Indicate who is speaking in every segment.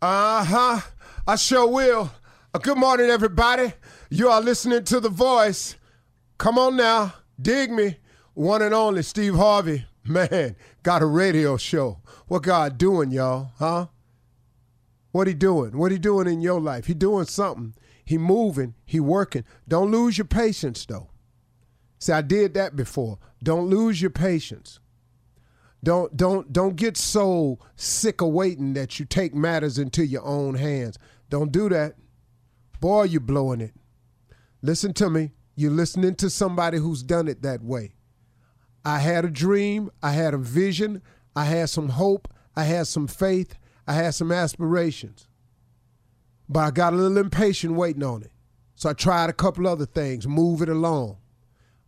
Speaker 1: Uh huh. I sure will. Uh, good morning, everybody. You are listening to The Voice. Come on now, dig me. One and only Steve Harvey. Man, got a radio show. What God doing, y'all? Huh? What he doing? What he doing in your life? He doing something. He moving. He working. Don't lose your patience, though. See, I did that before. Don't lose your patience. Don't don't don't get so sick of waiting that you take matters into your own hands. Don't do that. Boy, you're blowing it. Listen to me. You're listening to somebody who's done it that way. I had a dream, I had a vision, I had some hope, I had some faith, I had some aspirations. But I got a little impatient waiting on it. So I tried a couple other things, move it along.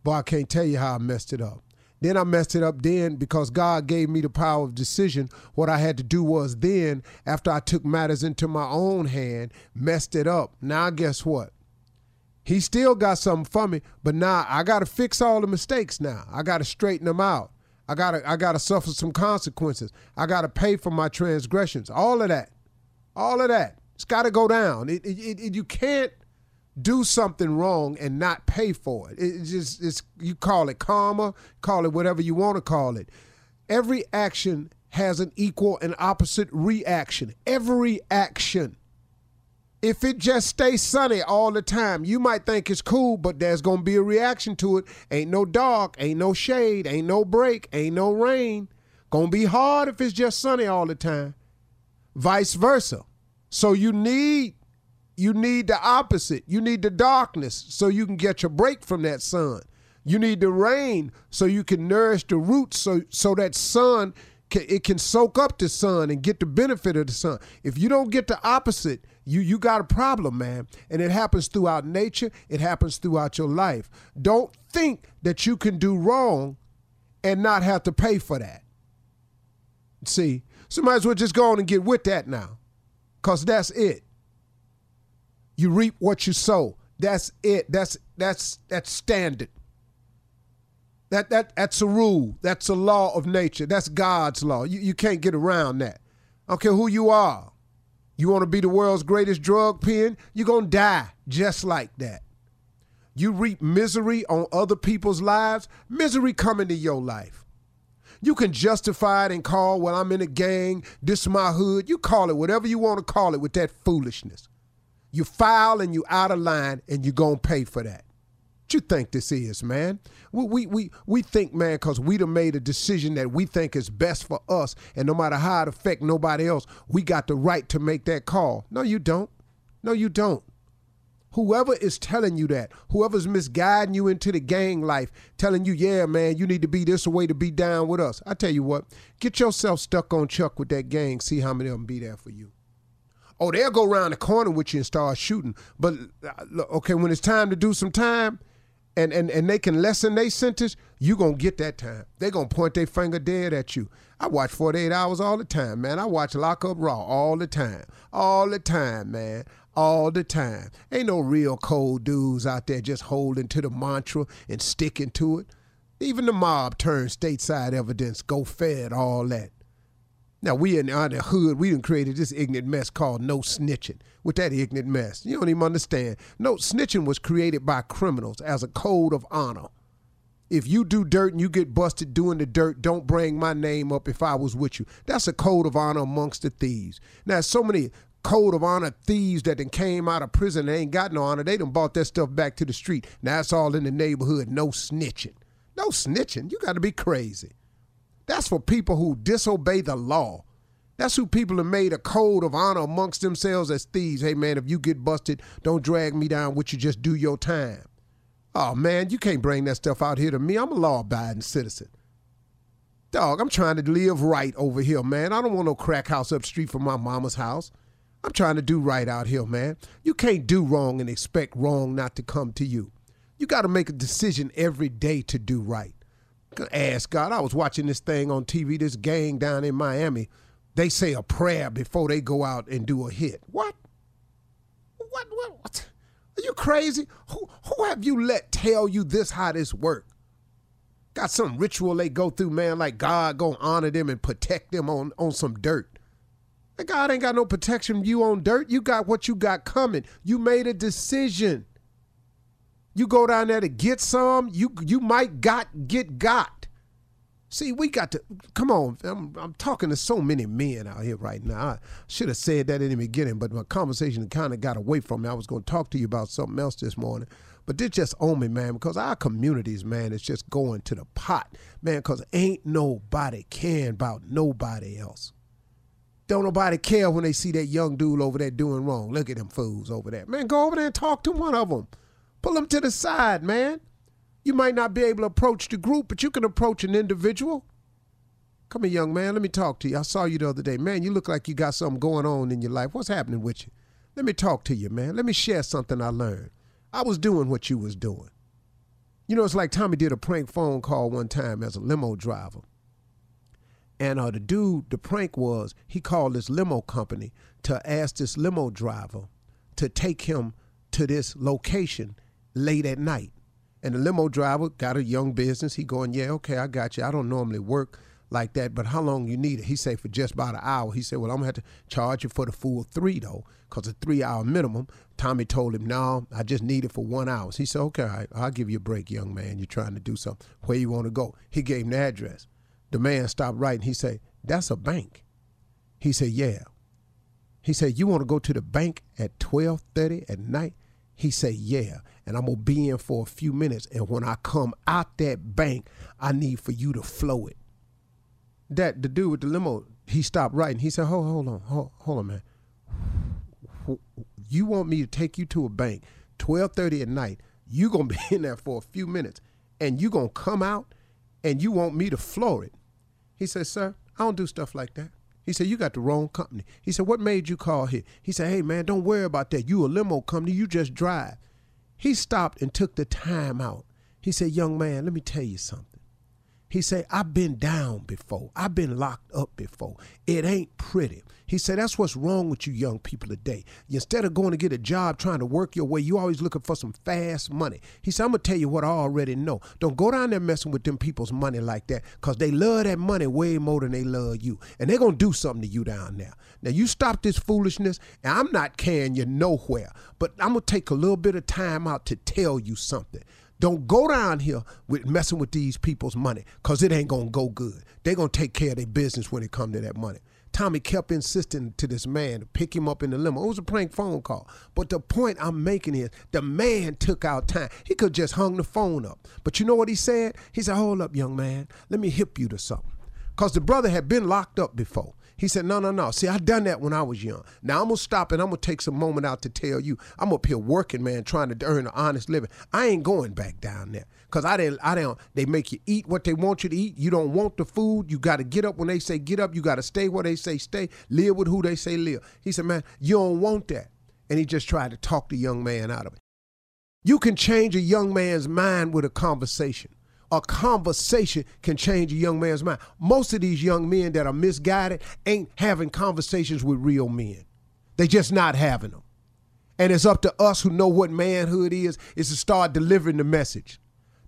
Speaker 1: Boy, I can't tell you how I messed it up. Then I messed it up then because God gave me the power of decision. What I had to do was then, after I took matters into my own hand, messed it up. Now, guess what? He still got something for me, but now I got to fix all the mistakes now. I got to straighten them out. I got to I got to suffer some consequences. I got to pay for my transgressions. All of that. All of that. It's got to go down. It, it, it, you can't do something wrong and not pay for it. It's just it's you call it karma, call it whatever you want to call it. Every action has an equal and opposite reaction. Every action. If it just stays sunny all the time, you might think it's cool, but there's gonna be a reaction to it. Ain't no dark, ain't no shade, ain't no break, ain't no rain. Gonna be hard if it's just sunny all the time. Vice versa. So you need you need the opposite. You need the darkness so you can get your break from that sun. You need the rain so you can nourish the roots so so that sun can, it can soak up the sun and get the benefit of the sun. If you don't get the opposite, you you got a problem, man. And it happens throughout nature, it happens throughout your life. Don't think that you can do wrong and not have to pay for that. See, so might as well just go on and get with that now. Cause that's it. You reap what you sow. That's it. That's that's that's standard. That that that's a rule. That's a law of nature. That's God's law. You you can't get around that. I don't care who you are. You want to be the world's greatest drug pen? You're gonna die just like that. You reap misery on other people's lives, misery coming to your life. You can justify it and call, well, I'm in a gang, this is my hood. You call it whatever you want to call it with that foolishness. You foul and you out of line and you're going to pay for that. What you think this is, man? We, we, we, we think, man, because we done made a decision that we think is best for us, and no matter how it affect nobody else, we got the right to make that call. No, you don't. No, you don't. Whoever is telling you that, whoever's misguiding you into the gang life, telling you, yeah, man, you need to be this way to be down with us. I tell you what, get yourself stuck on Chuck with that gang, see how many of them be there for you. Oh, they'll go around the corner with you and start shooting. But uh, okay, when it's time to do some time, and and and they can lessen their sentence, you gonna get that time. They gonna point their finger dead at you. I watch 48 hours all the time, man. I watch Lock Up Raw all the time, all the time, man, all the time. Ain't no real cold dudes out there just holding to the mantra and sticking to it. Even the mob turns stateside evidence, go fed, all that. Now we in the hood, we done created this ignorant mess called no snitching. With that ignorant mess, you don't even understand. No snitching was created by criminals as a code of honor. If you do dirt and you get busted doing the dirt, don't bring my name up if I was with you. That's a code of honor amongst the thieves. Now, so many code of honor thieves that then came out of prison and ain't got no honor, they done bought that stuff back to the street. Now it's all in the neighborhood. No snitching. No snitching. You got to be crazy. That's for people who disobey the law. That's who people have made a code of honor amongst themselves as thieves. Hey, man, if you get busted, don't drag me down with you, just do your time. Oh, man, you can't bring that stuff out here to me. I'm a law abiding citizen. Dog, I'm trying to live right over here, man. I don't want no crack house up street from my mama's house. I'm trying to do right out here, man. You can't do wrong and expect wrong not to come to you. You got to make a decision every day to do right ask God. I was watching this thing on TV, this gang down in Miami. They say a prayer before they go out and do a hit. What? What? What? what? Are you crazy? Who, who have you let tell you this how this work? Got some ritual they go through, man, like God gonna honor them and protect them on, on some dirt. And God ain't got no protection you on dirt. You got what you got coming. You made a decision. You go down there to get some, you you might got get got. See, we got to come on. I'm, I'm talking to so many men out here right now. I should have said that in the beginning, but my conversation kind of got away from me. I was going to talk to you about something else this morning, but this just on me, man, because our communities, man, is just going to the pot, man. Because ain't nobody caring about nobody else. Don't nobody care when they see that young dude over there doing wrong. Look at them fools over there, man. Go over there and talk to one of them. Pull them to the side, man. You might not be able to approach the group, but you can approach an individual. Come here, young man. Let me talk to you. I saw you the other day. Man, you look like you got something going on in your life. What's happening with you? Let me talk to you, man. Let me share something I learned. I was doing what you was doing. You know, it's like Tommy did a prank phone call one time as a limo driver. And uh, the dude, the prank was he called this limo company to ask this limo driver to take him to this location late at night. And the limo driver got a young business. He going, yeah, okay, I got you. I don't normally work like that, but how long you need it? He said for just about an hour. He said, well, I'm gonna have to charge you for the full three though, cause a three hour minimum. Tommy told him, no, I just need it for one hour. He said, okay, I'll give you a break, young man. You're trying to do something. Where you want to go? He gave him the address. The man stopped writing. He said, that's a bank. He said, yeah. He said, you want to go to the bank at 12:30 at night? He said, Yeah. And I'm to be in for a few minutes. And when I come out that bank, I need for you to flow it. That the dude with the limo, he stopped writing. He said, Hold, hold on, hold, hold on, man. You want me to take you to a bank 12:30 at night. You gonna be in there for a few minutes, and you gonna come out, and you want me to floor it. He said, Sir, I don't do stuff like that. He said, You got the wrong company. He said, What made you call here? He said, Hey, man, don't worry about that. You a limo company. You just drive. He stopped and took the time out. He said, Young man, let me tell you something. He said, I've been down before. I've been locked up before. It ain't pretty. He said, That's what's wrong with you young people today. Instead of going to get a job trying to work your way, you always looking for some fast money. He said, I'm going to tell you what I already know. Don't go down there messing with them people's money like that because they love that money way more than they love you. And they're to do something to you down there. Now, you stop this foolishness, and I'm not carrying you nowhere, but I'm to take a little bit of time out to tell you something. Don't go down here with messing with these people's money because it ain't going to go good. They're going to take care of their business when it come to that money. Tommy kept insisting to this man to pick him up in the limo. It was a prank phone call. But the point I'm making is the man took out time. He could just hung the phone up. But you know what he said? He said, Hold up, young man. Let me hip you to something. Because the brother had been locked up before. He said, No, no, no. See, I done that when I was young. Now I'm gonna stop and I'm gonna take some moment out to tell you, I'm up here working, man, trying to earn an honest living. I ain't going back down there. Cause I didn't I didn't they make you eat what they want you to eat. You don't want the food. You gotta get up when they say get up. You gotta stay where they say stay. Live with who they say live. He said, Man, you don't want that. And he just tried to talk the young man out of it. You can change a young man's mind with a conversation a conversation can change a young man's mind. Most of these young men that are misguided ain't having conversations with real men. They just not having them. And it's up to us who know what manhood is, is to start delivering the message.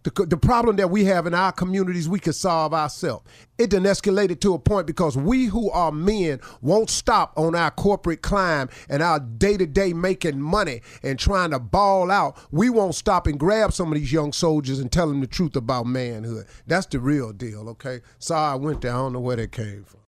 Speaker 1: The, the problem that we have in our communities, we can solve ourselves. It done escalated to a point because we who are men won't stop on our corporate climb and our day to day making money and trying to ball out. We won't stop and grab some of these young soldiers and tell them the truth about manhood. That's the real deal, okay? Sorry I went there. I don't know where that came from.